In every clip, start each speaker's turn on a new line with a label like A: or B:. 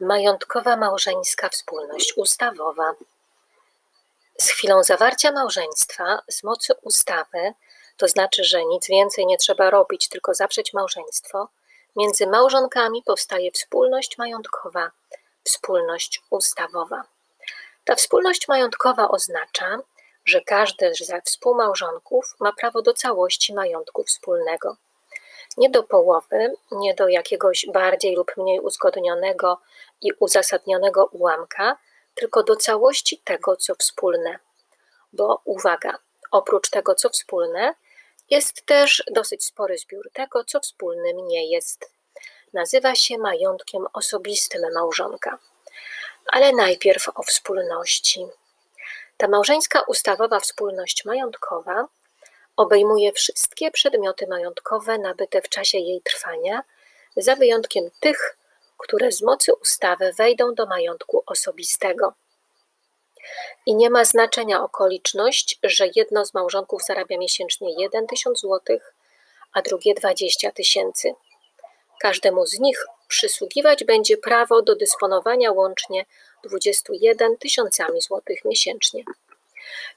A: Majątkowa małżeńska wspólność ustawowa. Z chwilą zawarcia małżeństwa z mocy ustawy, to znaczy, że nic więcej nie trzeba robić, tylko zawrzeć małżeństwo, między małżonkami powstaje wspólność majątkowa, wspólność ustawowa. Ta wspólność majątkowa oznacza, że każdy ze współmałżonków ma prawo do całości majątku wspólnego. Nie do połowy, nie do jakiegoś bardziej lub mniej uzgodnionego i uzasadnionego ułamka, tylko do całości tego, co wspólne. Bo uwaga, oprócz tego, co wspólne, jest też dosyć spory zbiór tego, co wspólnym nie jest. Nazywa się majątkiem osobistym małżonka. Ale najpierw o wspólności. Ta małżeńska ustawowa wspólność majątkowa obejmuje wszystkie przedmioty majątkowe nabyte w czasie jej trwania, za wyjątkiem tych, które z mocy ustawy wejdą do majątku osobistego. I nie ma znaczenia okoliczność, że jedno z małżonków zarabia miesięcznie 1 tysiąc złotych, a drugie 20 tysięcy. Każdemu z nich przysługiwać będzie prawo do dysponowania łącznie 21 tysiącami złotych miesięcznie.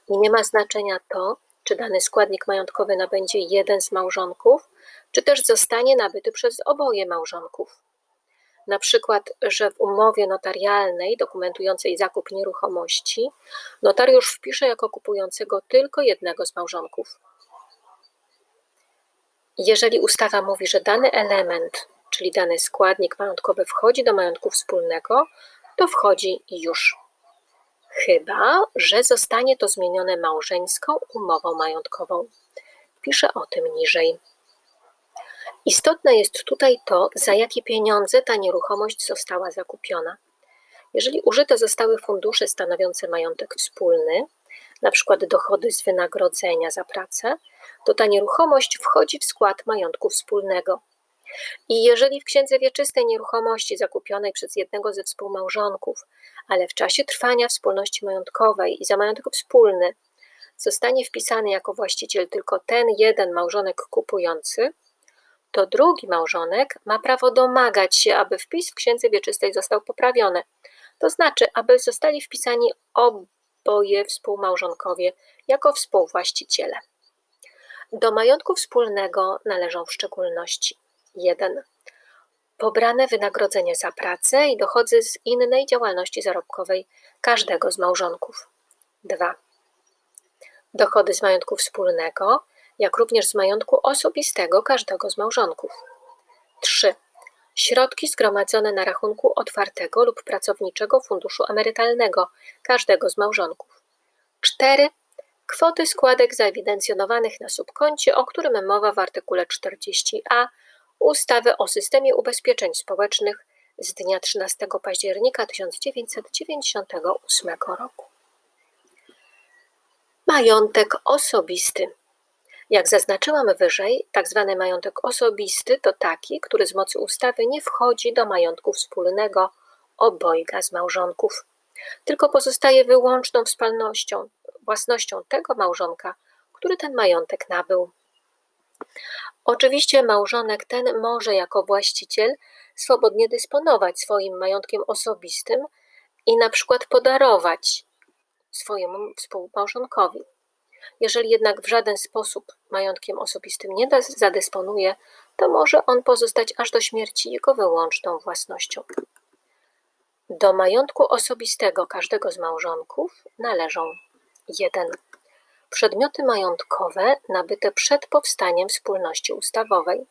A: I nie ma znaczenia to, czy dany składnik majątkowy nabędzie jeden z małżonków, czy też zostanie nabyty przez oboje małżonków. Na przykład, że w umowie notarialnej dokumentującej zakup nieruchomości notariusz wpisze jako kupującego tylko jednego z małżonków. Jeżeli ustawa mówi, że dany element, czyli dany składnik majątkowy wchodzi do majątku wspólnego, to wchodzi już. Chyba, że zostanie to zmienione małżeńską umową majątkową. Piszę o tym niżej. Istotne jest tutaj to, za jakie pieniądze ta nieruchomość została zakupiona. Jeżeli użyte zostały fundusze stanowiące majątek wspólny, np. dochody z wynagrodzenia za pracę, to ta nieruchomość wchodzi w skład majątku wspólnego. I jeżeli w księdze wieczystej nieruchomości zakupionej przez jednego ze współmałżonków, ale w czasie trwania wspólności majątkowej i za majątek wspólny zostanie wpisany jako właściciel tylko ten jeden małżonek kupujący, to drugi małżonek ma prawo domagać się, aby wpis w księdze wieczystej został poprawiony. To znaczy, aby zostali wpisani oboje współmałżonkowie jako współwłaściciele. Do majątku wspólnego należą w szczególności 1. Pobrane wynagrodzenie za pracę i dochody z innej działalności zarobkowej każdego z małżonków. 2. Dochody z majątku wspólnego, jak również z majątku osobistego każdego z małżonków. 3. Środki zgromadzone na rachunku otwartego lub pracowniczego funduszu emerytalnego każdego z małżonków. 4. Kwoty składek zaewidencjonowanych na subkoncie, o którym mowa w artykule 40a ustawy o systemie ubezpieczeń społecznych z dnia 13 października 1998 roku. Majątek osobisty. Jak zaznaczyłam wyżej, tzw. Tak majątek osobisty to taki, który z mocy ustawy nie wchodzi do majątku wspólnego obojga z małżonków, tylko pozostaje wyłączną wspólnością, własnością tego małżonka, który ten majątek nabył. Oczywiście małżonek ten może jako właściciel swobodnie dysponować swoim majątkiem osobistym i na przykład podarować swojemu współmałżonkowi. Jeżeli jednak w żaden sposób majątkiem osobistym nie zadysponuje, to może on pozostać aż do śmierci jego wyłączną własnością. Do majątku osobistego każdego z małżonków należą 1 przedmioty majątkowe nabyte przed powstaniem wspólności ustawowej.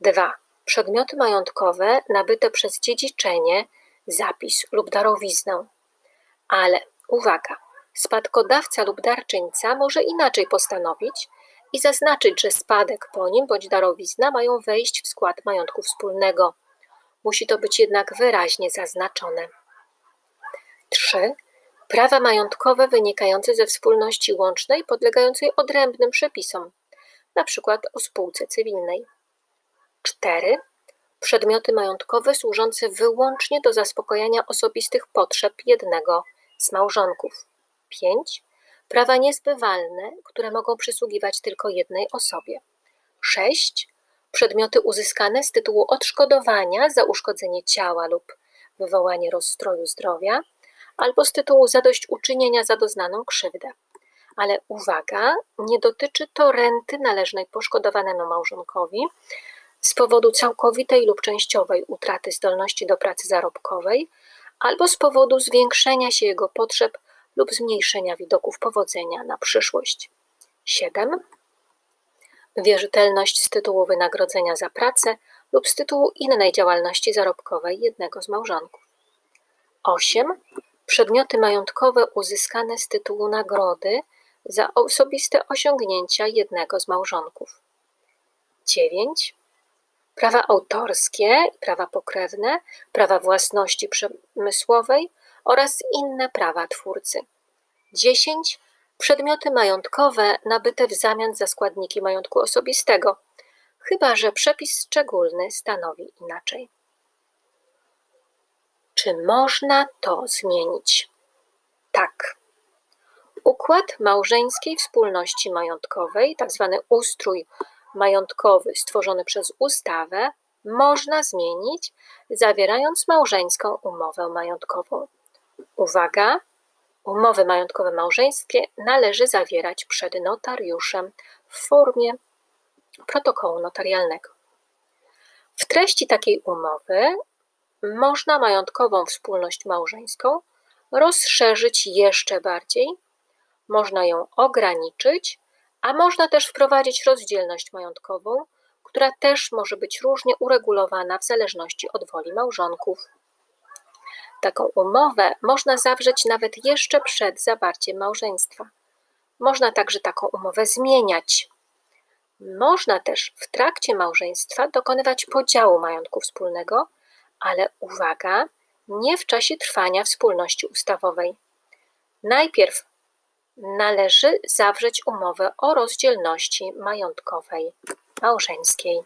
A: 2. Przedmioty majątkowe nabyte przez dziedziczenie, zapis lub darowiznę. Ale uwaga, spadkodawca lub darczyńca może inaczej postanowić i zaznaczyć, że spadek po nim bądź darowizna mają wejść w skład majątku wspólnego. Musi to być jednak wyraźnie zaznaczone. 3 prawa majątkowe wynikające ze wspólności łącznej podlegającej odrębnym przepisom, np. o spółce cywilnej. 4. Przedmioty majątkowe służące wyłącznie do zaspokojenia osobistych potrzeb jednego z małżonków. 5. Prawa niezbywalne, które mogą przysługiwać tylko jednej osobie. 6. przedmioty uzyskane z tytułu odszkodowania za uszkodzenie ciała lub wywołanie rozstroju zdrowia, albo z tytułu zadośćuczynienia za doznaną krzywdę. Ale uwaga, nie dotyczy to renty należnej poszkodowanemu małżonkowi z powodu całkowitej lub częściowej utraty zdolności do pracy zarobkowej albo z powodu zwiększenia się jego potrzeb lub zmniejszenia widoków powodzenia na przyszłość. 7. Wierzytelność z tytułu wynagrodzenia za pracę lub z tytułu innej działalności zarobkowej jednego z małżonków. 8. Przedmioty majątkowe uzyskane z tytułu nagrody za osobiste osiągnięcia jednego z małżonków. 9. Prawa autorskie prawa pokrewne, prawa własności przemysłowej oraz inne prawa twórcy. 10. Przedmioty majątkowe nabyte w zamian za składniki majątku osobistego, chyba że przepis szczególny stanowi inaczej. Czy można to zmienić? Tak. Układ małżeńskiej wspólności majątkowej, tzw. Tak ustrój majątkowy stworzony przez ustawę, można zmienić, zawierając małżeńską umowę majątkową. Uwaga! Umowy majątkowe małżeńskie należy zawierać przed notariuszem w formie protokołu notarialnego. W treści takiej umowy można majątkową wspólność małżeńską rozszerzyć jeszcze bardziej, można ją ograniczyć, a można też wprowadzić rozdzielność majątkową, która też może być różnie uregulowana w zależności od woli małżonków. Taką umowę można zawrzeć nawet jeszcze przed zawarciem małżeństwa. Można także taką umowę zmieniać. Można też w trakcie małżeństwa dokonywać podziału majątku wspólnego, ale uwaga, nie w czasie trwania wspólności ustawowej. Najpierw należy zawrzeć umowę o rozdzielności majątkowej małżeńskiej.